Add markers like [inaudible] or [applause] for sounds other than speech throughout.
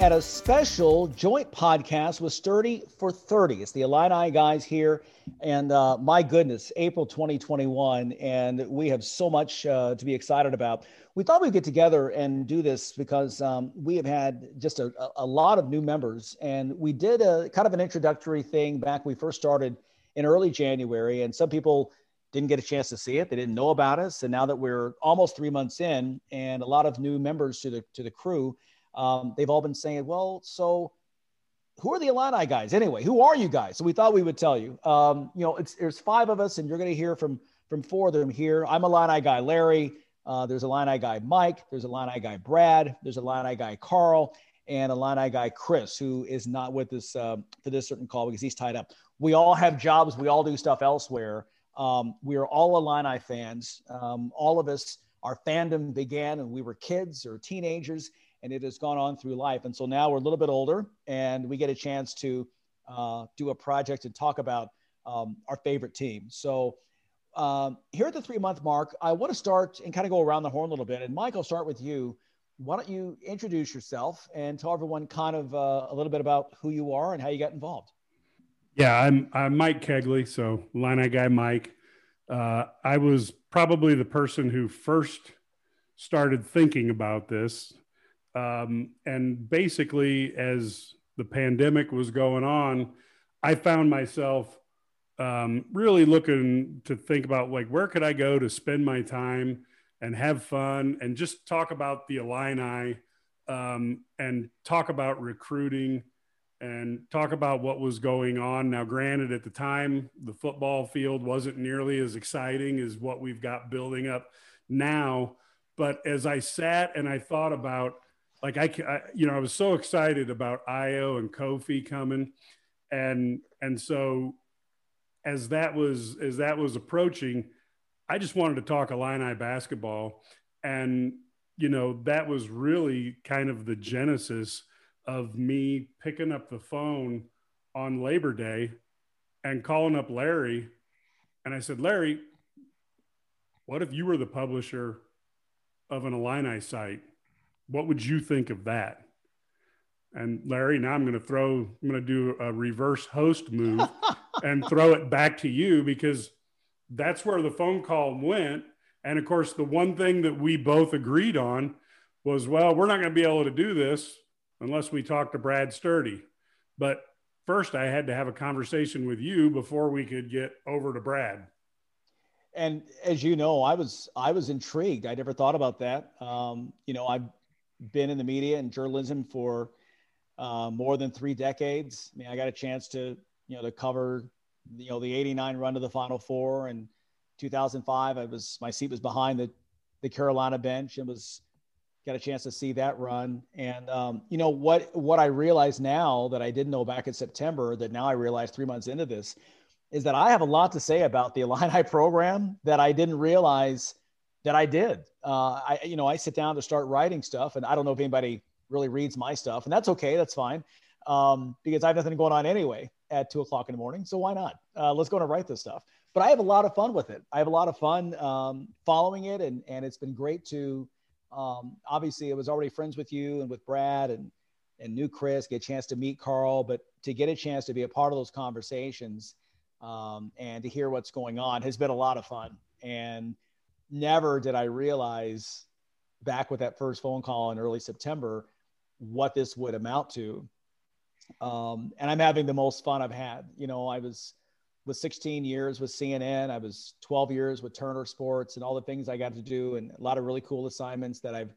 at a special joint podcast with Sturdy for 30. It's the Illini guys here. And uh, my goodness, April 2021. And we have so much uh, to be excited about. We thought we'd get together and do this because um, we have had just a, a lot of new members. And we did a kind of an introductory thing back when we first started in early January. And some people didn't get a chance to see it. They didn't know about us. And now that we're almost three months in and a lot of new members to the, to the crew, um, they've all been saying, well, so who are the Illini guys anyway? Who are you guys? So we thought we would tell you. Um, you know, it's there's five of us, and you're going to hear from from four of them here. I'm Illini guy Larry. Uh, there's a Illini guy Mike. There's a Illini guy Brad. There's a Illini guy Carl, and a Illini guy Chris, who is not with us uh, for this certain call because he's tied up. We all have jobs. We all do stuff elsewhere. Um, we are all Illini fans. Um, all of us, our fandom began when we were kids or teenagers, and it has gone on through life. And so now we're a little bit older and we get a chance to uh, do a project and talk about um, our favorite team. So um, here at the three month mark, I want to start and kind of go around the horn a little bit. And Mike, I'll start with you. Why don't you introduce yourself and tell everyone kind of uh, a little bit about who you are and how you got involved? Yeah, I'm, I'm Mike Kegley. So Illini guy Mike. Uh, I was probably the person who first started thinking about this um, and basically, as the pandemic was going on, I found myself um, really looking to think about like where could I go to spend my time and have fun and just talk about the Illini um, and talk about recruiting and talk about what was going on. Now, granted, at the time, the football field wasn't nearly as exciting as what we've got building up now. But as I sat and I thought about like I, I, you know, I was so excited about Ayo and Kofi coming, and and so as that was as that was approaching, I just wanted to talk Illini basketball, and you know that was really kind of the genesis of me picking up the phone on Labor Day and calling up Larry, and I said, Larry, what if you were the publisher of an Illini site? What would you think of that? And Larry, now I'm going to throw, I'm going to do a reverse host move [laughs] and throw it back to you because that's where the phone call went. And of course, the one thing that we both agreed on was, well, we're not going to be able to do this unless we talk to Brad Sturdy. But first, I had to have a conversation with you before we could get over to Brad. And as you know, I was I was intrigued. I never thought about that. Um, you know, I've been in the media and journalism for uh, more than three decades. I mean, I got a chance to, you know, to cover, you know, the 89 run to the final four and 2005. I was, my seat was behind the, the Carolina bench and was, got a chance to see that run. And, um, you know, what, what I realize now that I didn't know back in September that now I realize three months into this is that I have a lot to say about the Illini [laughs] program that I didn't realize that I did. Uh, I, you know, I sit down to start writing stuff, and I don't know if anybody really reads my stuff, and that's okay. That's fine um, because I have nothing going on anyway at two o'clock in the morning. So why not? Uh, let's go and write this stuff. But I have a lot of fun with it. I have a lot of fun um, following it, and and it's been great to. Um, obviously, I was already friends with you and with Brad and and knew Chris, get a chance to meet Carl, but to get a chance to be a part of those conversations um, and to hear what's going on has been a lot of fun. And never did I realize back with that first phone call in early September what this would amount to. Um, and I'm having the most fun I've had. You know, I was with 16 years with CNN, I was 12 years with Turner Sports, and all the things I got to do, and a lot of really cool assignments that I've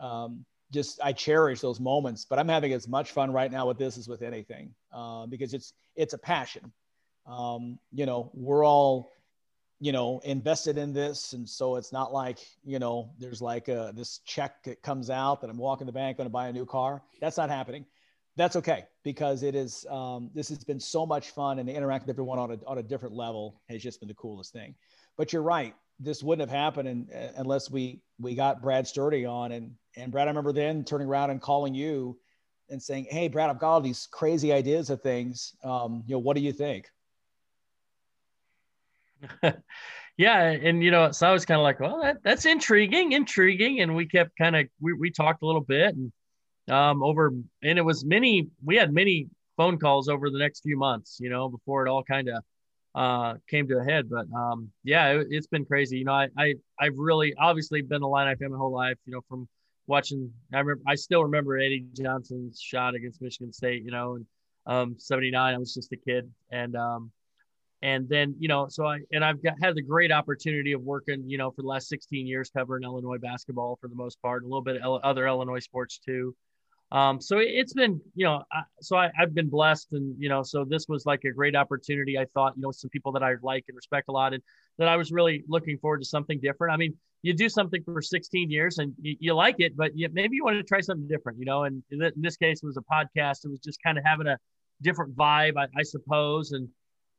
um, just I cherish those moments. But I'm having as much fun right now with this as with anything uh, because it's it's a passion. Um, you know, we're all you know invested in this. And so it's not like you know there's like a, this check that comes out that i'm walking the bank going to buy a new car. That's not happening. That's okay because it is um, this has been so much fun and to interact with everyone on a, on a different level has just been the coolest thing. But you're right this wouldn't have happened in, unless we we got brad sturdy on. And and brad i remember then turning around and calling you and saying hey brad i've got all these crazy ideas of things. Um, you know what do you think [laughs] yeah and you know so i was kind of like well that, that's intriguing intriguing and we kept kind of we, we talked a little bit and um, over, and it was many. We had many phone calls over the next few months, you know, before it all kind of uh, came to a head. But um, yeah, it, has been crazy. You know, I, I I've really obviously been a Illini fan my whole life. You know, from watching, I remember I still remember Eddie Johnson's shot against Michigan State. You know, and um, '79, I was just a kid, and um, and then you know, so I and I've got had the great opportunity of working, you know, for the last 16 years covering Illinois basketball for the most part, a little bit of other Illinois sports too. Um, so it's been, you know, I, so I, i've been blessed, and you know, so this was like a great opportunity. I thought, you know, some people that I like and respect a lot, and that I was really looking forward to something different. I mean, you do something for 16 years and you, you like it, but you, maybe you want to try something different, you know. And in, this case, it was a podcast. It was just kind of having a different vibe, I, I suppose, and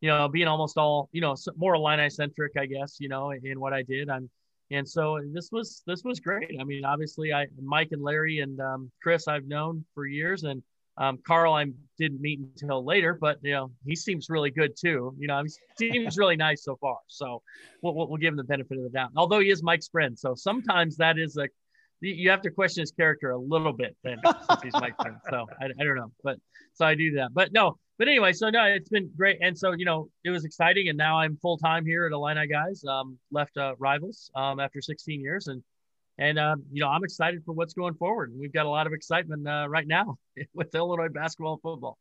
you know, being almost all, you know, more Illini centric, I guess, you know, in what I did. I'm and so this was this was great. I mean, obviously, I Mike and Larry and um, Chris I've known for years, and um, Carl I didn't meet until later, but you know he seems really good too. You know, he seems really nice so far. So we'll, we'll give him the benefit of the doubt. Although he is Mike's friend, so sometimes that is a you have to question his character a little bit then since he's Mike's friend. So I, I don't know, but so I do that. But no, but anyway, so no, it's been great, and so you know it was exciting, and now I'm full time here at Illini Guys. Um, left uh, Rivals um, after 16 years, and and um, you know I'm excited for what's going forward. We've got a lot of excitement uh, right now [laughs] with Illinois basketball and football.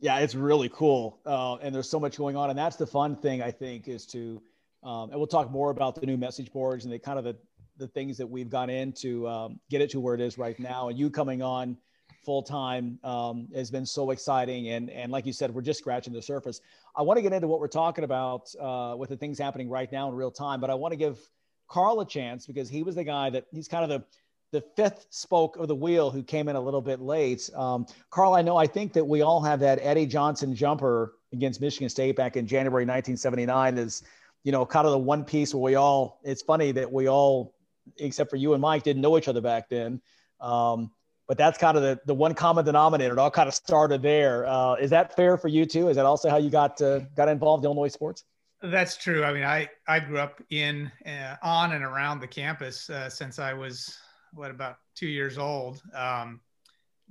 Yeah, it's really cool, uh, and there's so much going on, and that's the fun thing I think is to, um, and we'll talk more about the new message boards and the kind of the the things that we've gone into um, get it to where it is right now, and you coming on full time um, has been so exciting. And, and like you said, we're just scratching the surface. I want to get into what we're talking about uh, with the things happening right now in real time, but I want to give Carl a chance because he was the guy that he's kind of the the fifth spoke of the wheel who came in a little bit late. Um, Carl, I know I think that we all have that Eddie Johnson jumper against Michigan State back in January 1979 is, you know, kind of the one piece where we all, it's funny that we all, except for you and Mike, didn't know each other back then. Um, but that's kind of the, the one common denominator. It all kind of started there. Uh, is that fair for you too? Is that also how you got uh, got involved in Illinois sports? That's true. I mean, I I grew up in uh, on and around the campus uh, since I was what about two years old. Um,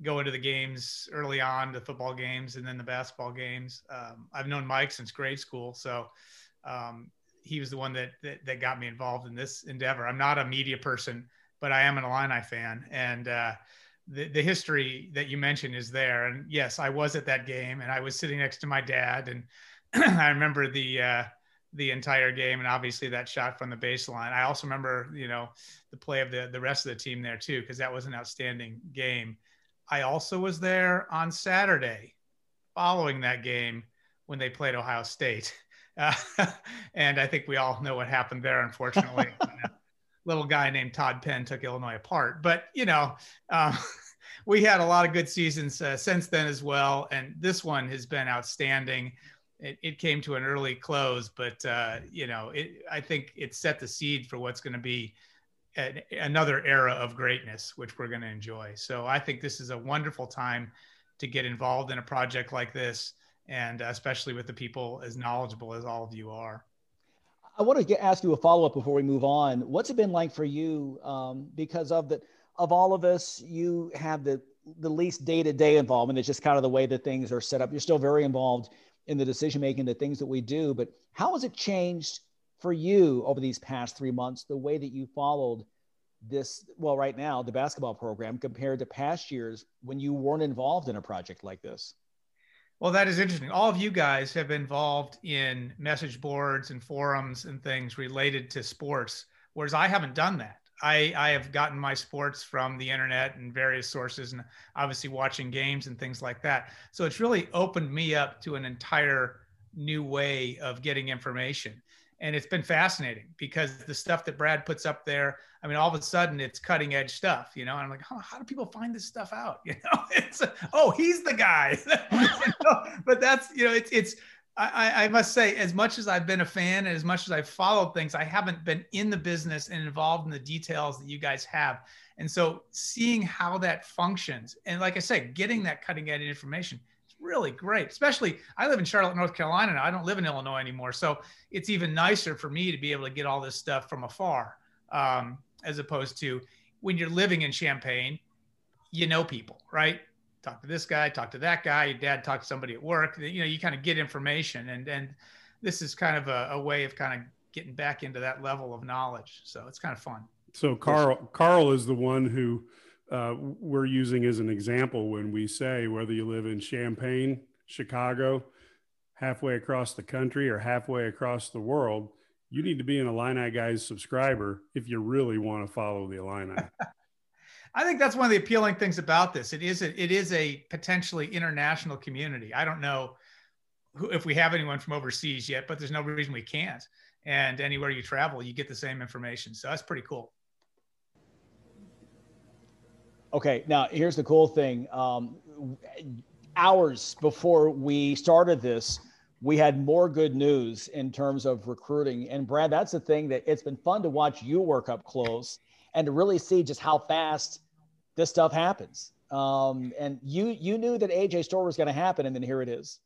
going to the games early on, the football games, and then the basketball games. Um, I've known Mike since grade school, so um, he was the one that, that, that got me involved in this endeavor. I'm not a media person, but I am an Illini fan, and uh, the, the history that you mentioned is there. And yes, I was at that game and I was sitting next to my dad. And [clears throat] I remember the, uh, the entire game and obviously that shot from the baseline. I also remember, you know, the play of the, the rest of the team there too, because that was an outstanding game. I also was there on Saturday following that game when they played Ohio State. [laughs] Uh, [laughs] and I think we all know what happened there, unfortunately. [laughs] little guy named Todd Penn took Illinois apart. But you know, um, [laughs] we had a lot of good seasons uh, since then as well, and this one has been outstanding. It, it came to an early close, but uh, you know, it, I think it set the seed for what's going to be another era of greatness, which we're going to enjoy. So I think this is a wonderful time to get involved in a project like this, and especially with the people as knowledgeable as all of you are. I want to get, ask you a follow up before we move on. What's it been like for you? Um, because of the of all of us, you have the the least day to day involvement. It's just kind of the way that things are set up. You're still very involved in the decision making, the things that we do. But how has it changed for you over these past three months? The way that you followed this, well, right now, the basketball program compared to past years when you weren't involved in a project like this. Well, that is interesting. All of you guys have been involved in message boards and forums and things related to sports, whereas I haven't done that. I, I have gotten my sports from the internet and various sources, and obviously watching games and things like that. So it's really opened me up to an entire new way of getting information and it's been fascinating because the stuff that Brad puts up there, I mean, all of a sudden it's cutting edge stuff, you know. And I'm like, oh, how do people find this stuff out? [laughs] You know, it's oh, he's the guy. [laughs] But that's you know, it's it's. I, I must say, as much as I've been a fan and as much as I've followed things, I haven't been in the business and involved in the details that you guys have. And so, seeing how that functions, and like I said, getting that cutting edge information really great. Especially, I live in Charlotte, North Carolina, and I don't live in Illinois anymore. So it's even nicer for me to be able to get all this stuff from afar, um, as opposed to when you're living in Champaign. you know people, right? Talk to this guy, talk to that guy. Your dad talked to somebody at work. You know, you kind of get information, and and this is kind of a, a way of kind of getting back into that level of knowledge. So it's kind of fun. So Carl, Carl is the one who uh, we're using as an example when we say whether you live in Champaign, Chicago, halfway across the country, or halfway across the world, you need to be an Illini Guys subscriber if you really want to follow the Illini. [laughs] I think that's one of the appealing things about this. It is a, it is a potentially international community. I don't know who, if we have anyone from overseas yet, but there's no reason we can't. And anywhere you travel, you get the same information. So that's pretty cool. Okay, now here's the cool thing. Um, hours before we started this, we had more good news in terms of recruiting. And Brad, that's the thing that it's been fun to watch you work up close and to really see just how fast this stuff happens. Um, and you you knew that AJ Storr was going to happen, and then here it is.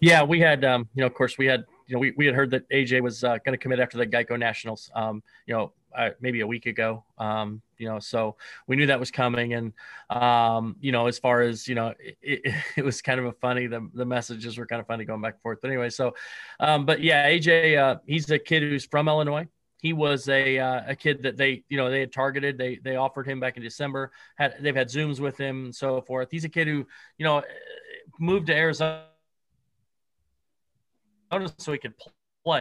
Yeah, we had, um, you know, of course, we had, you know, we, we had heard that AJ was uh, going to commit after the Geico Nationals, um, you know, uh, maybe a week ago. Um, you know, so we knew that was coming. And, um, you know, as far as, you know, [laughs] it, it, was kind of a funny, the, the messages were kind of funny going back and forth. But anyway, so, um, but yeah, AJ, uh, he's a kid who's from Illinois. He was a, uh, a kid that they, you know, they had targeted, they, they offered him back in December, had, they've had Zooms with him and so forth. He's a kid who, you know, moved to Arizona so he could play,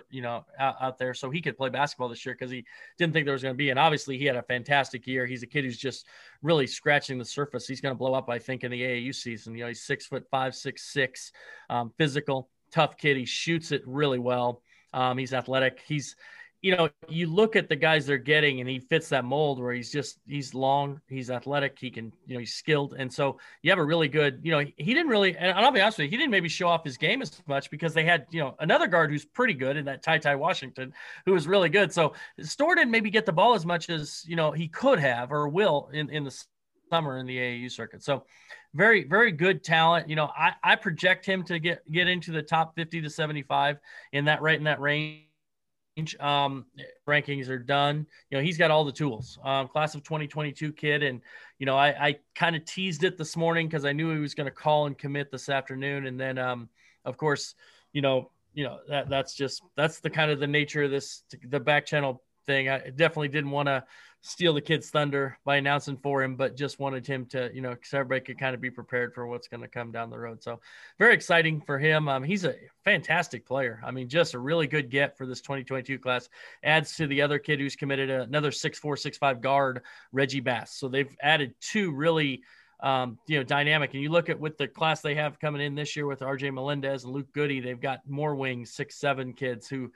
you know, out, out there, so he could play basketball this year because he didn't think there was going to be. And obviously, he had a fantastic year. He's a kid who's just really scratching the surface. He's going to blow up, I think, in the AAU season. You know, he's six foot five, six six, um, physical, tough kid. He shoots it really well. Um, he's athletic. He's you know, you look at the guys they're getting and he fits that mold where he's just, he's long, he's athletic, he can, you know, he's skilled. And so you have a really good, you know, he didn't really, and I'll be honest with you, he didn't maybe show off his game as much because they had, you know, another guard who's pretty good in that Ty Ty Washington, who was really good. So Storr didn't maybe get the ball as much as, you know, he could have or will in, in the summer in the AAU circuit. So very, very good talent. You know, I, I project him to get, get into the top 50 to 75 in that right in that range um, rankings are done. You know, he's got all the tools. Um, class of 2022 kid, and you know, I, I kind of teased it this morning because I knew he was going to call and commit this afternoon, and then, um, of course, you know, you know that that's just that's the kind of the nature of this the back channel thing. I definitely didn't want to steal the kid's thunder by announcing for him, but just wanted him to, you know, so everybody could kind of be prepared for what's going to come down the road. So very exciting for him. Um, he's a fantastic player. I mean, just a really good get for this 2022 class. Adds to the other kid who's committed another six four six five guard, Reggie Bass. So they've added two really. Um, you know, dynamic. And you look at with the class they have coming in this year with RJ Melendez and Luke Goody, they've got more wings, six, seven kids who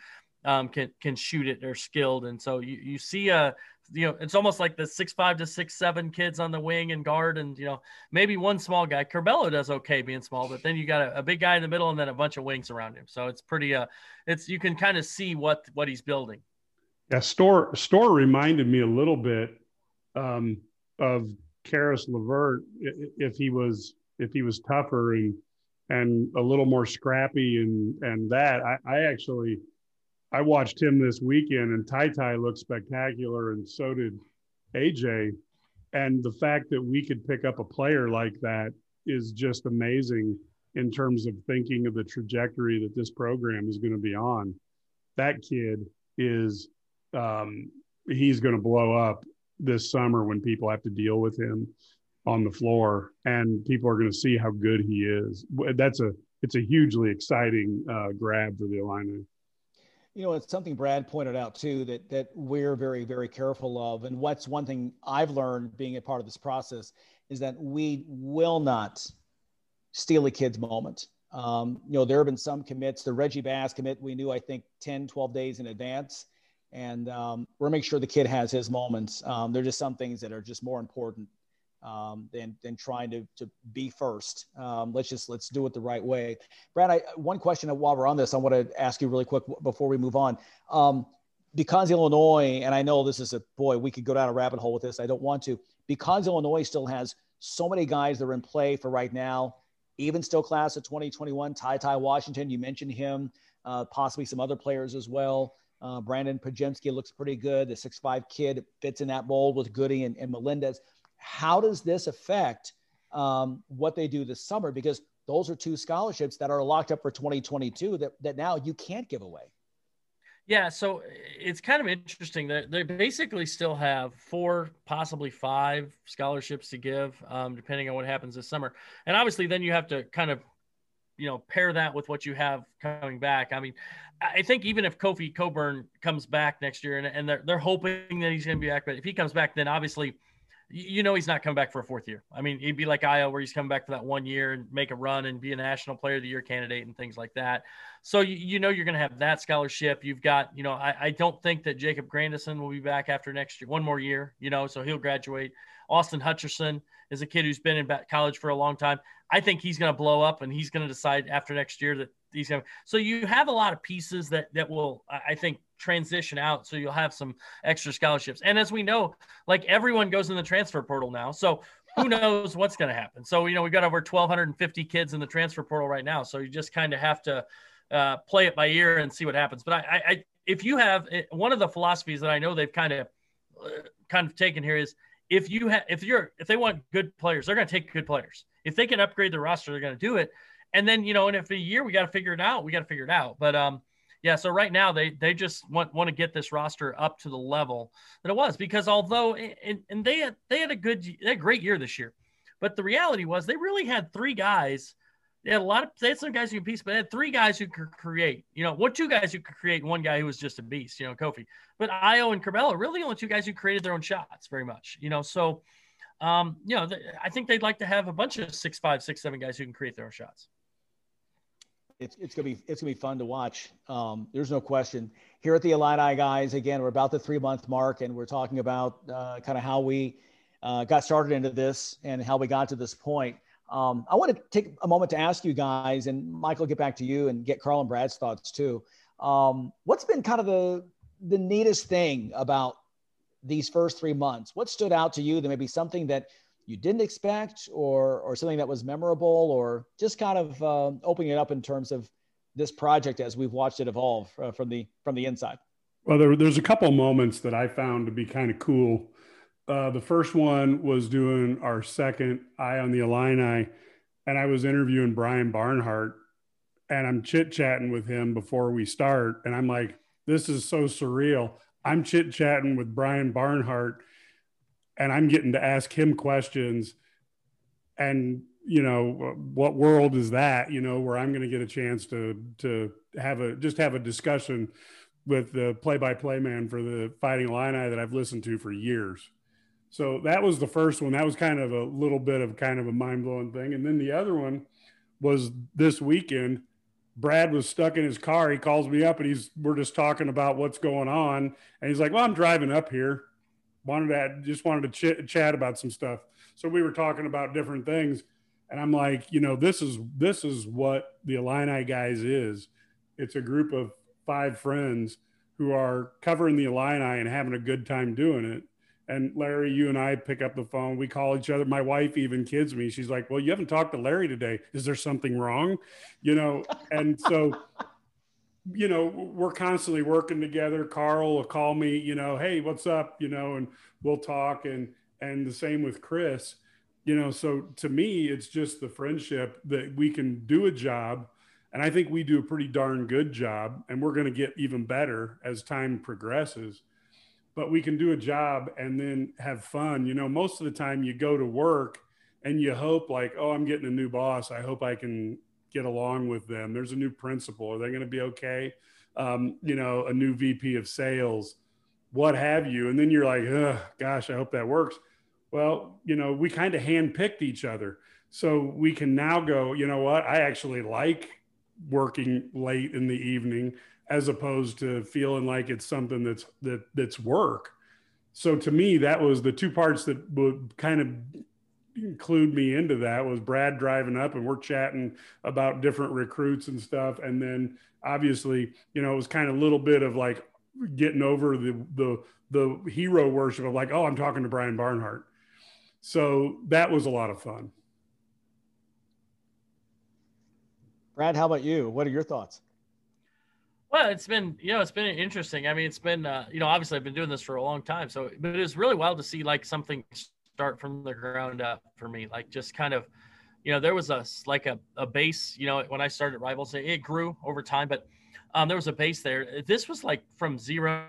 um, can can shoot it. They're skilled, and so you you see a you know it's almost like the six five to six seven kids on the wing and guard, and you know maybe one small guy. Curbelo does okay being small, but then you got a, a, big guy in the middle and then a bunch of wings around him. So it's pretty uh it's you can kind of see what what he's building. Yeah, Storr Storr reminded me a little bit um, of Caris LeVert if he was if he was tougher and and a little more scrappy and and that I, I actually I watched him this weekend, and Ty Ty looked spectacular, and so did AJ. And the fact that we could pick up a player like that is just amazing in terms of thinking of the trajectory that this program is going to be on. That kid is, um, he's going to blow up this summer when people have to deal with him on the floor, and people are going to see how good he is. That's a it's a hugely exciting uh, grab for the Illini. You know, it's something Brad pointed out too that that we're very very careful of, and what's one thing I've learned being a part of this process is that we will not steal a kid's moment. Um, you know, there have been some commits. The Reggie Bass commit we knew I think 10, 12 days in advance, and um, we're make sure the kid has his moments. Um, are just some things that are just more important um, than than trying to to be first. Um, let's just let's do it the right way. Brad, I, one question while we're on this, I want to ask you really quick before we move on. Um, because Illinois, and I know this is a boy, we could go down a rabbit hole with this. I don't want to. Because Illinois still has so many guys that are in play for right now, even still class of 2021. Ty Ty Washington, you mentioned him, uh, possibly some other players as well. Uh, Brandon Podziemski looks pretty good. The six-five kid fits in that mold with Goody and, and Melendez. How does this affect um, what they do this summer? Because those are two scholarships that are locked up for 2022 that, that now you can't give away. Yeah, so it's kind of interesting that they basically still have four, possibly five scholarships to give, um, depending on what happens this summer. And obviously, then you have to kind of, you know, pair that with what you have coming back. I mean, I think even if Kofi Cockburn comes back next year, and, and they're they're hoping that he's going to be back, but if he comes back, then obviously you know he's not coming back for a fourth year. I mean, he'd be like Ayo, where he's coming back for that one year and make a run and be a national player of the year candidate and things like that. So you, you know you're going to have that scholarship. You've got, you know, I, I don't think that Jacob Grandison will be back after next year, one more year, you know, so he'll graduate. Austin Hutcherson is a kid who's been in college for a long time. I think he's going to blow up and he's going to decide after next year that he's going to. So you have a lot of pieces that that will, I think, transition out. So you'll have some extra scholarships. And as we know, like everyone goes in the transfer portal now. So who [laughs] knows what's going to happen? So, you know, we've got over 1,250 kids in the transfer portal right now. So you just kind of have to uh, play it by ear and see what happens. But I, I, if you have eh, one of the philosophies that I know they've kind of, uh, kind of taken here is if you have, if you're, if they want good players, they're going to take good players. If they can upgrade the roster, they're going to do it. And then, you know, and if a year we got to figure it out, we got to figure it out. But, um, yeah, so right now they they just want want to get this roster up to the level that it was because although and, and they had they had a good they had a great year this year, but the reality was they really had three guys. They had a lot of they had some guys who could piece, but they had three guys who could create. You know, what two guys who could create, one guy who was just a beast. You know, Kofi. But Ayo and Curbelo really only two guys who created their own shots very much. You know, so um, you know, I think they'd like to have a bunch of six five, six seven guys who can create their own shots it's, it's gonna be it's gonna be fun to watch. Um, there's no question. Here at the Illini guys, again, we're about the three month mark, and we're talking about uh, kind of how we uh, got started into this and how we got to this point. Um, I want to take a moment to ask you guys, and Michael, get back to you and get Carl and Brad's thoughts too. Um, what's been kind of the the neatest thing about these first three months? What stood out to you? That maybe something that you didn't expect or or something that was memorable or just kind of uh, opening it up in terms of this project as we've watched it evolve uh, from the from the inside? Well there, there's a couple moments that i found to be kind of cool. Uh, the first one was doing our second eye on the illini and i was interviewing brian barnhart and i'm chit chatting with him before we start and i'm like this is so surreal. I'm chit chatting with brian barnhart and I'm getting to ask him questions. And you know, what world is that? You know, where I'm going to get a chance to to have a just have a discussion with the play-by-play man for the Fighting Illini that I've listened to for years. So that was the first one. That was kind of a little bit of kind of a mind-blowing thing. And then the other one was this weekend. Brad was stuck in his car. He calls me up and he's we're just talking about what's going on. And he's like, Well, I'm driving up here wanted to just wanted to ch- chat about some stuff. So we were talking about different things, and I'm like, you know, this is this is what the Illini guys is. It's a group of five friends who are covering the Illini and having a good time doing it. And Larry, you and I pick up the phone. We call each other. My wife even kids me. She's like, "Well, you haven't talked to Larry today. Is there something wrong?" You know. And so you know, we're constantly working together. Carl will call me, you know, hey, what's up? You know, and we'll talk and and the same with Chris. You know, so to me, it's just the friendship that we can do a job. And I think we do a pretty darn good job, and we're going to get even better as time progresses. But we can do a job and then have fun. You know, most of the time you go to work and you hope, like, oh, I'm getting a new boss. I hope I can get along with them. There's a new principal. Are they going to be okay? Um, you know, a new VP of sales, what have you. And then you're like, gosh, I hope that works. Well, you know, we kind of handpicked each other. So we can now go, you know what? I actually like working late in the evening as opposed to feeling like it's something that's that that's work. So to me, that was the two parts that would kind of include me into that was Brad driving up and we're chatting about different recruits and stuff. And then obviously, you know, it was kind of a little bit of like getting over the the the hero worship of like, oh, I'm talking to Brian Barnhart. So that was a lot of fun. Brad, how about you? What are your thoughts? Well, it's been, you know, it's been interesting. I mean, it's been, uh, you know, obviously I've been doing this for a long time. So, but it was really wild to see like something start from the ground up for me. Like just kind of, you know, there was a, like a, a base, you know, when I started Rivals, it grew over time, but um, there was a base there. This was like from zero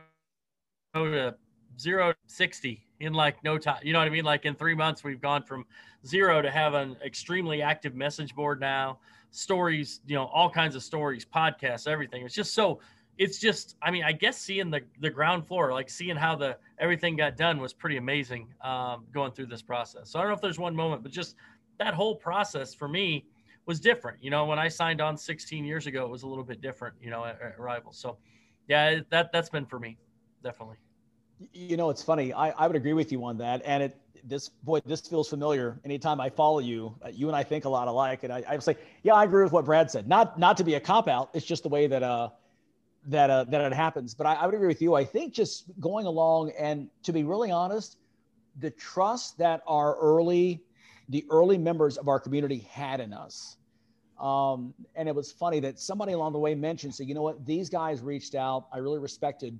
to zero to 60 in like no time. You know what I mean? Like in three months, we've gone from zero to have an extremely active message board now stories, you know, all kinds of stories, podcasts, everything. It's just so it's just I mean, I guess seeing the the ground floor, like seeing how the everything got done was pretty amazing um, going through this process. So I don't know if there's one moment, but just that whole process for me was different. You know, when I signed on 16 years ago, it was a little bit different, you know, at, at. So yeah, that that's been for me, definitely. You know, it's funny. I, I would agree with you on that. And it, this boy, this feels familiar. Anytime I follow you, uh, you and I think a lot alike. And I, I was like, yeah, I agree with what Brad said. Not not to be a cop out. It's just the way that uh that uh, that it happens. But I, I would agree with you. I think just going along and to be really honest, the trust that our early the early members of our community had in us. Um, and it was funny that somebody along the way mentioned, so you know what, these guys reached out. I really respected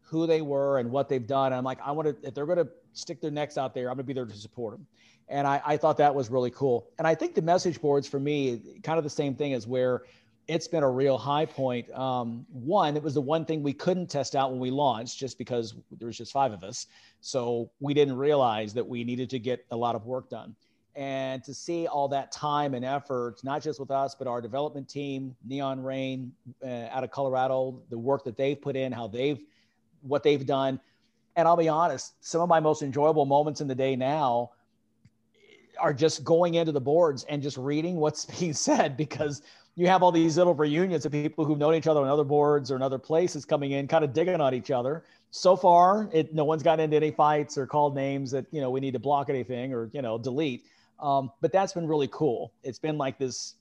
who they were and what they've done. And I'm like, I want to, if they're going to stick their necks out there, I'm going to be there to support them. And I, I thought that was really cool. And I think the message boards for me, kind of the same thing as where it's been a real high point. Um, one, it was the one thing we couldn't test out when we launched just because there was just five of us. So we didn't realize that we needed to get a lot of work done. And to see all that time and effort, not just with us, but our development team, Neon Rain uh, out of Colorado, the work that they've put in, how they've what they've done. And I'll be honest, some of my most enjoyable moments in the day now are just going into the boards and just reading what's [laughs] being said because you have all these little reunions of people who've known each other on other boards or in other places coming in, kind of digging on each other. So far, it no one's gotten into any fights or called names that you know we need to block anything or you know delete. Um, but that's been really cool. It's been like this,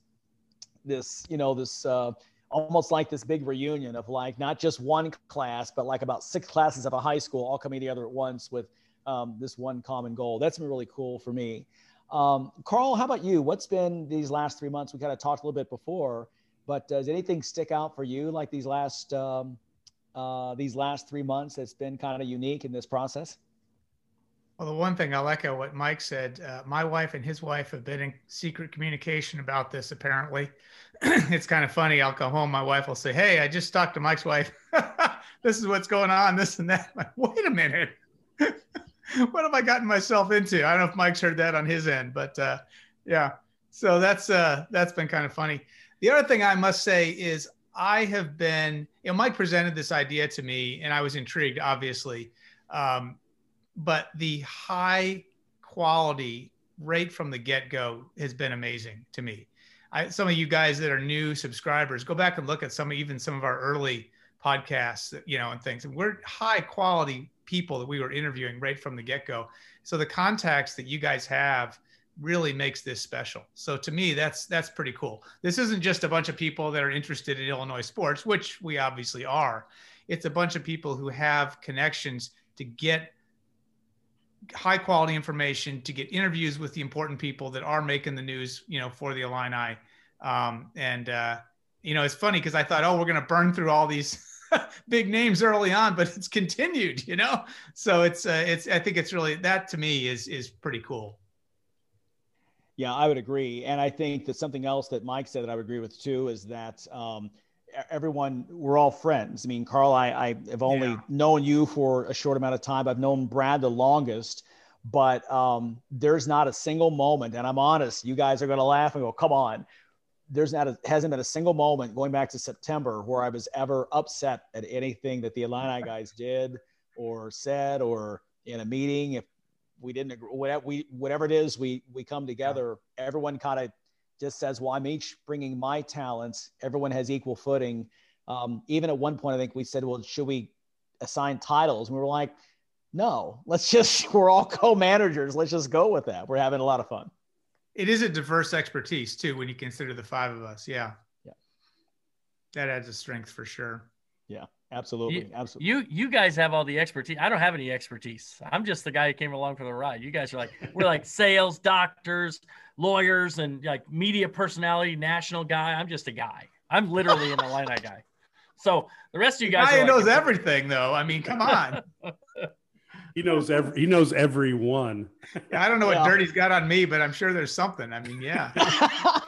this you know this uh, almost like this big reunion of like not just one class, but like about six classes of a high school all coming together at once with um, this one common goal. That's been really cool for me. Um, Carl, how about you? What's been these last three months? We kind of talked a little bit before, but does anything stick out for you like these last um, uh, these last three months that's been kind of unique in this process? Well, the one thing I'll echo what Mike said. Uh, my wife and his wife have been in secret communication about this. Apparently, [clears throat] it's kind of funny. I'll go home. My wife will say, "Hey, I just talked to Mike's wife. [laughs] this is what's going on. This and that." Like, Wait a minute. [laughs] [laughs] what have I gotten myself into? I don't know if Mike's heard that on his end, but uh, yeah. So that's uh, that's been kind of funny. The other thing I must say is I have been. You know, Mike presented this idea to me, and I was intrigued, obviously. Um, but the high quality right from the get go has been amazing to me. I, some of you guys that are new subscribers, go back and look at some, even some of our early podcasts, you know, and things. And we're high quality people that we were interviewing right from the get go. So the contacts that you guys have really makes this special. So to me, that's that's pretty cool. This isn't just a bunch of people that are interested in Illinois sports, which we obviously are. It's a bunch of people who have connections to get high quality information to get interviews with the important people that are making the news, you know, for the Illini. Um, and, uh, you know, it's funny because I thought, oh, we're going to burn through all these [laughs] big names early on, but it's continued, you know? So it's, uh, it's, I think it's really, that to me is, is pretty cool. Yeah, I would agree. And I think that something else that Mike said that I would agree with too is that, um, everyone we're all friends i mean carl i, I have only yeah. known you for a short amount of time i've known brad the longest but um, there's not a single moment and i'm honest you guys are going to laugh and go come on there's not a, hasn't been a single moment going back to september where i was ever upset at anything that the illini [laughs] guys did or said or in a meeting if we didn't agree whatever we whatever it is we we come together yeah. everyone kind of just says, well, I'm each bringing my talents. Everyone has equal footing. Um, even at one point, I think we said, well, should we assign titles? And we were like, no, let's [laughs] just, we're all co-managers. Let's just go with that. We're having a lot of fun. It is a diverse expertise too, when you consider the five of us. Yeah. Yeah. That adds a strength for sure. Yeah. Absolutely. You, Absolutely. You you guys have all the expertise. I don't have any expertise. I'm just the guy who came along for the ride. You guys are like we're like [laughs] sales, doctors, lawyers, and like media personality, national guy. I'm just a guy. I'm literally an [laughs] Illini guy. So the rest of you guys Guy are knows like, everything, though. I mean, come on. [laughs] He knows every he knows every one. Yeah, I don't know what Yeah. Dirty's got on me, but I'm sure there's something. I mean, yeah. [laughs]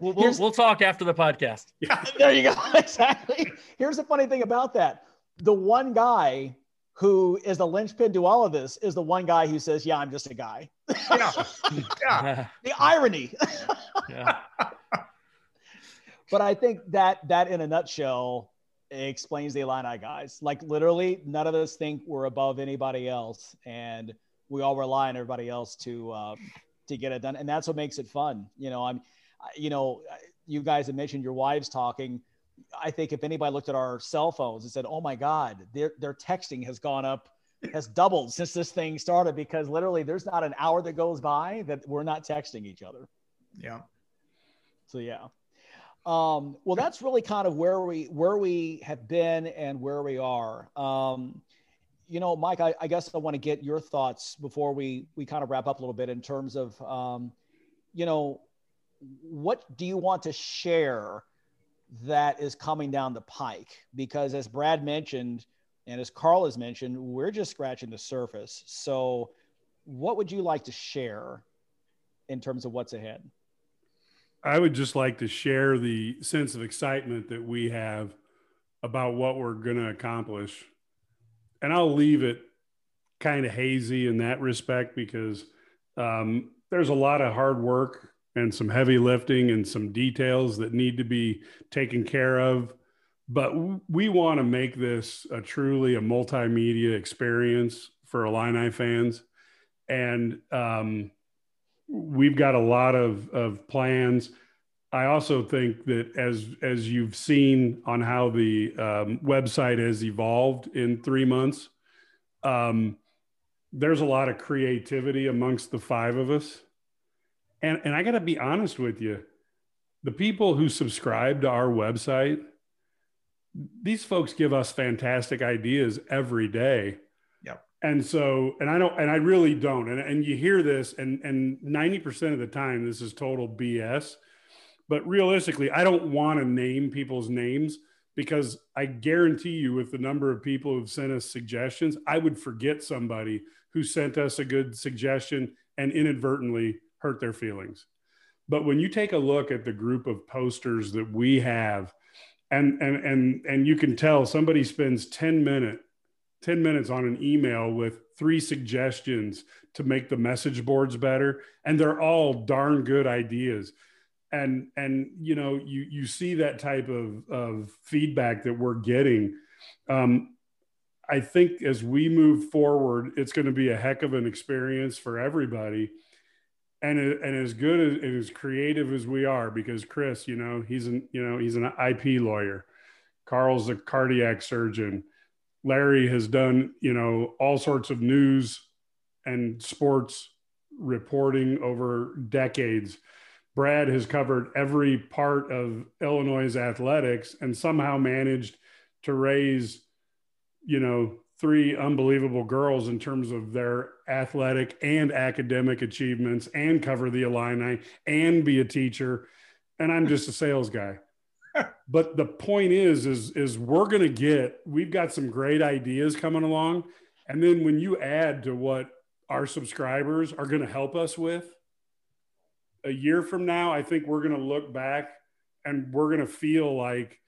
We'll, we'll, we'll talk after the podcast. [laughs] Yeah. there you go. [laughs] Exactly. Here's the funny thing about that. The one guy who is the linchpin to all of this is the one guy who says, Yeah, I'm just a guy. Yeah. Yeah. yeah. The irony. yeah. but I think that that in a nutshell explains the Illini guys. Like literally, none of us think we're above anybody else, and we all rely on everybody else to um, to get it done, and that's what makes it fun. You know, I'm, you know, you guys have mentioned your wives talking. I think if anybody looked at our cell phones and said, "Oh my God, their their texting has gone up." Has doubled since this thing started because literally there's not an hour that goes by that we're not texting each other. Yeah. So yeah. Um, well, that's really kind of where we where we have been and where we are. Um, you know, Mike, I, I guess I want to get your thoughts before we we kind of wrap up a little bit in terms of, um, you know, what do you want to share that is coming down the pike? Because as Brad mentioned, and as Carl has mentioned, we're just scratching the surface. So, what would you like to share in terms of what's ahead? I would just like to share the sense of excitement that we have about what we're going to accomplish. And I'll leave it kind of hazy in that respect because um, there's a lot of hard work and some heavy lifting and some details that need to be taken care of. But we want to make this a truly a multimedia experience for Illini fans. And um, we've got a lot of, of plans. I also think that as as you've seen on how the um, website has evolved in three months, um, there's a lot of creativity amongst the five of us, and and I got to be honest with you, the people who subscribe to our website, these folks give us fantastic ideas every day and so and i don't and i really don't. And, and you hear this and and 90% of the time this is total bs but realistically i don't want to name people's names because i guarantee you with the number of people who've sent us suggestions i would forget somebody who sent us a good suggestion and inadvertently hurt their feelings. But when you take a look at the group of posters that we have and and and and you can tell somebody spends 10 minutes 10 minutes on an email with three suggestions to make the message boards better. And they're all darn good ideas. And and you know you you see that type of of feedback that we're getting. Um i think as we move forward it's going to be a heck of an experience for everybody. And and as good as, and as creative as we are because chris you know he's an you know he's an ip lawyer. Carl's a cardiac surgeon Larry has done, you know, all sorts of news and sports reporting over decades. Brad has covered every part of Illinois' athletics and somehow managed to raise, you know, three unbelievable girls in terms of their athletic and academic achievements and cover the Illini and be a teacher. And I'm just a sales guy but the point is is is we're going to get we've got some great ideas coming along. And then when you add to what our subscribers are going to help us with a year from now i think we're going to look back and we're going to feel like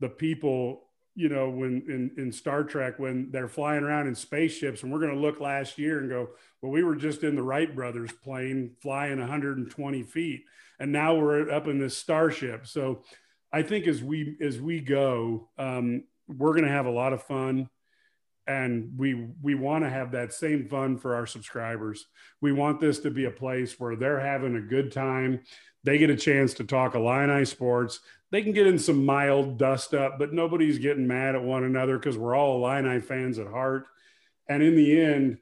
the people you know when in, in star trek when they're flying around in spaceships and we're going to look last year and go well we were just in the wright brothers plane flying 120 feet and now we're up in this starship. So I think as we as we go, um, we're going to have a lot of fun, and we we want to have that same fun for our subscribers. We want this to be a place where they're having a good time. They get a chance to talk Illini sports. They can get in some mild dust up, but nobody's getting mad at one another because we're all Illini fans at heart. And in the end,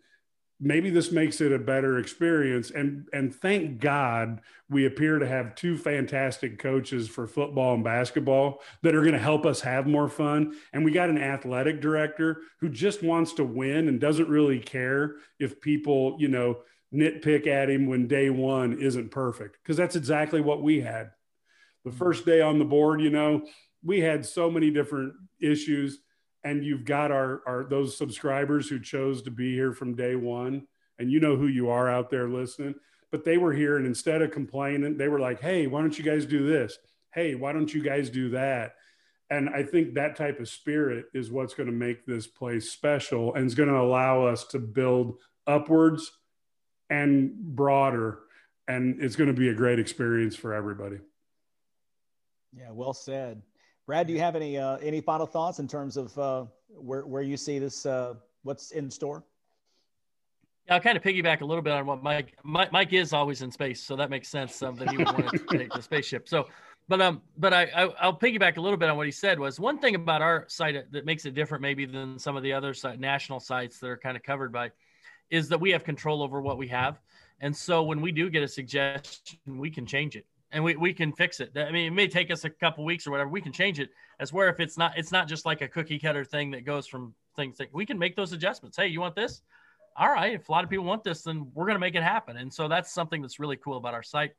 maybe this makes it a better experience. And and thank god we appear to have two fantastic coaches for football and basketball that are going to help us have more fun. And we got an athletic director who just wants to win and doesn't really care if people you know nitpick at him when day one isn't perfect because that's exactly what we had. The first day on the board you know we had so many different issues and you've got our, our those subscribers who chose to be here from day one and you know who you are out there listening but they were here and instead of complaining they were like hey why don't you guys do this? Hey why don't you guys do that? And i think that type of spirit is what's going to make this place special and is going to allow us to build upwards and broader and it's going to be a great experience for everybody. Yeah well said brad do you have any uh, any final thoughts in terms of uh, where, where you see this uh, what's in store yeah, I'll kind of piggyback a little bit on what Mike, Mike, Mike is always in space, so that makes sense. Um, that he would want to [laughs] take the spaceship. So, but um, but I, I will piggyback a little bit on what he said. Was one thing about our site that makes it different, maybe than some of the other site, national sites that are kind of covered by, is that we have control over what we have, and so when we do get a suggestion, we can change it and we, we can fix it. I mean, it may take us a couple weeks or whatever. We can change it. As where if it's not, it's not just like a cookie cutter thing that goes from things that we can make those adjustments. Hey, you want this? all right, if a lot of people want this, then we're going to make it happen. And so that's something that's really cool about our site.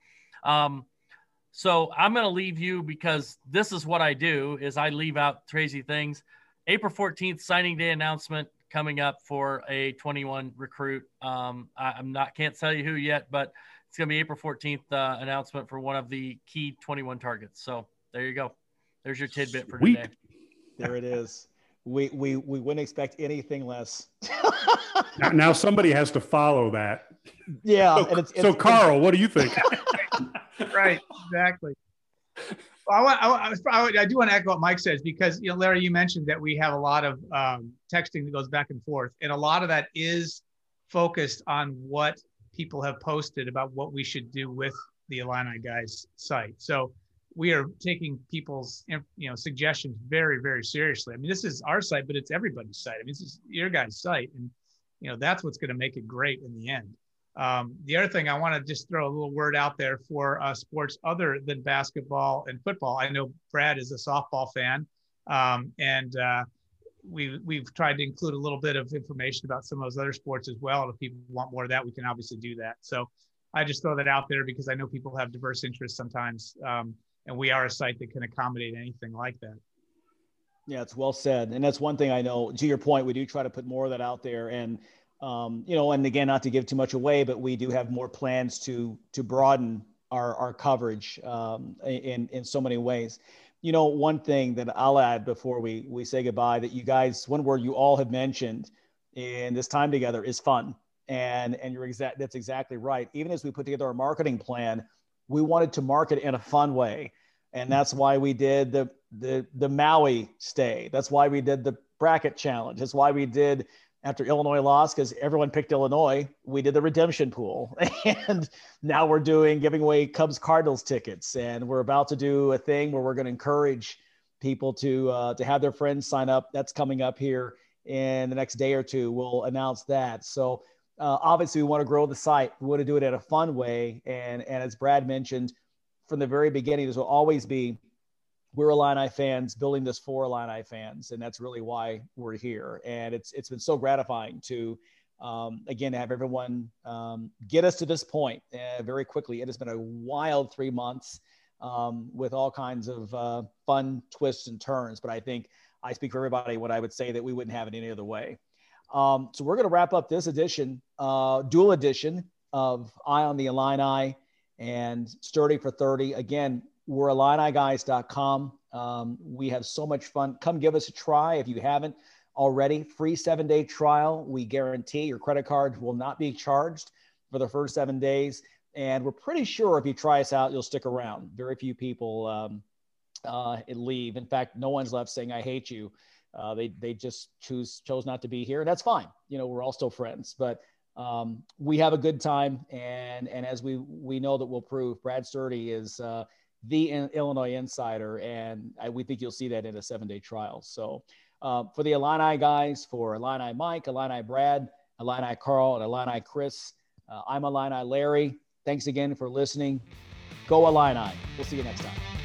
Um, so I'm going to leave you because this is what I do is I leave out crazy things. April 14th signing day announcement coming up for a 21 recruit. Um, I, am not can't tell you who yet, but it's going to be April 14th uh, announcement for one of the key 21 targets. So there you go. There's your tidbit for Sweet. today. There it is we we we wouldn't expect anything less. [laughs] now, now, somebody has to follow that. Yeah, so, it's, it's, so Carl, it's, what do you think? [laughs] right, exactly. Well, I, I, I, I, do want to echo what Mike says because you know, Larry, you mentioned that we have a lot of um, texting that goes back and forth, and a lot of that is focused on what people have posted about what we should do with the Illini guys site. So we are taking people's you know suggestions very very seriously. I mean this is our site but it's everybody's site. I mean this is your guys site and you know that's what's going to make it great in the end. Um, the other thing i want to just throw a little word out there for uh, sports other than basketball and football. I know brad is a softball fan um, and uh, we, we've tried to include a little bit of information about some of those other sports as well and if people want more of that we can obviously do that so i just throw that out there because i know people have diverse interests sometimes um, and we are a site that can accommodate anything like that. Yeah, it's well said, and that's one thing I know. To your point, we do try to put more of that out there, and um, you know, and again, not to give too much away, but we do have more plans to to broaden our our coverage um, in in so many ways. You know, one thing that I'll add before we we say goodbye that you guys, one word you all have mentioned in this time together is fun, and and you're exact. That's exactly right. Even as we put together our marketing plan, we wanted to market in a fun way and that's why we did the the the Maui stay. That's why we did the bracket challenge. That's why we did after Illinois lost because everyone picked Illinois. We did the redemption pool, [laughs] and now we're doing giving away Cubs Cardinals tickets, and we're about to do a thing where we're going to encourage people to uh, to have their friends sign up. That's coming up here in the next day or two. We'll announce that. So uh, obviously, we want to grow the site. We want to do it in a fun way, and and as Brad mentioned from the very beginning, this will always be we're Illini fans building this for Illini fans, and that's really why we're here. And it's it's been so gratifying to um, again have everyone um, get us to this point uh, very quickly. It has been a wild three months um, with all kinds of uh, fun twists and turns, but I think I speak for everybody when I would say that we wouldn't have it any other way. Um, so we're going to wrap up this edition, uh, dual edition of Eye on the Illini and Sturdy for 30. Again, we're IlliniGuys.com. Um, we have so much fun. Come give us a try if you haven't already. Free seven day trial. We guarantee your credit card will not be charged for the first seven days. And we're pretty sure if you try us out, you'll stick around. Very few people um, uh, leave. In fact, no one's left saying, I hate you. Uh, they, they just choose chose not to be here. And that's fine. You know, we're all still friends. But um, we have a good time, and and as we we know that we'll prove, Brad Sturdy is uh, the Illinois insider, and I, we think you'll see that in a seven day trial. So uh, for the Illini guys, for Illini Mike, Illini Brad, Illini Carl, and Illini Chris, uh, I'm Illini Larry. Thanks again for listening. Go Illini. We'll see you next time.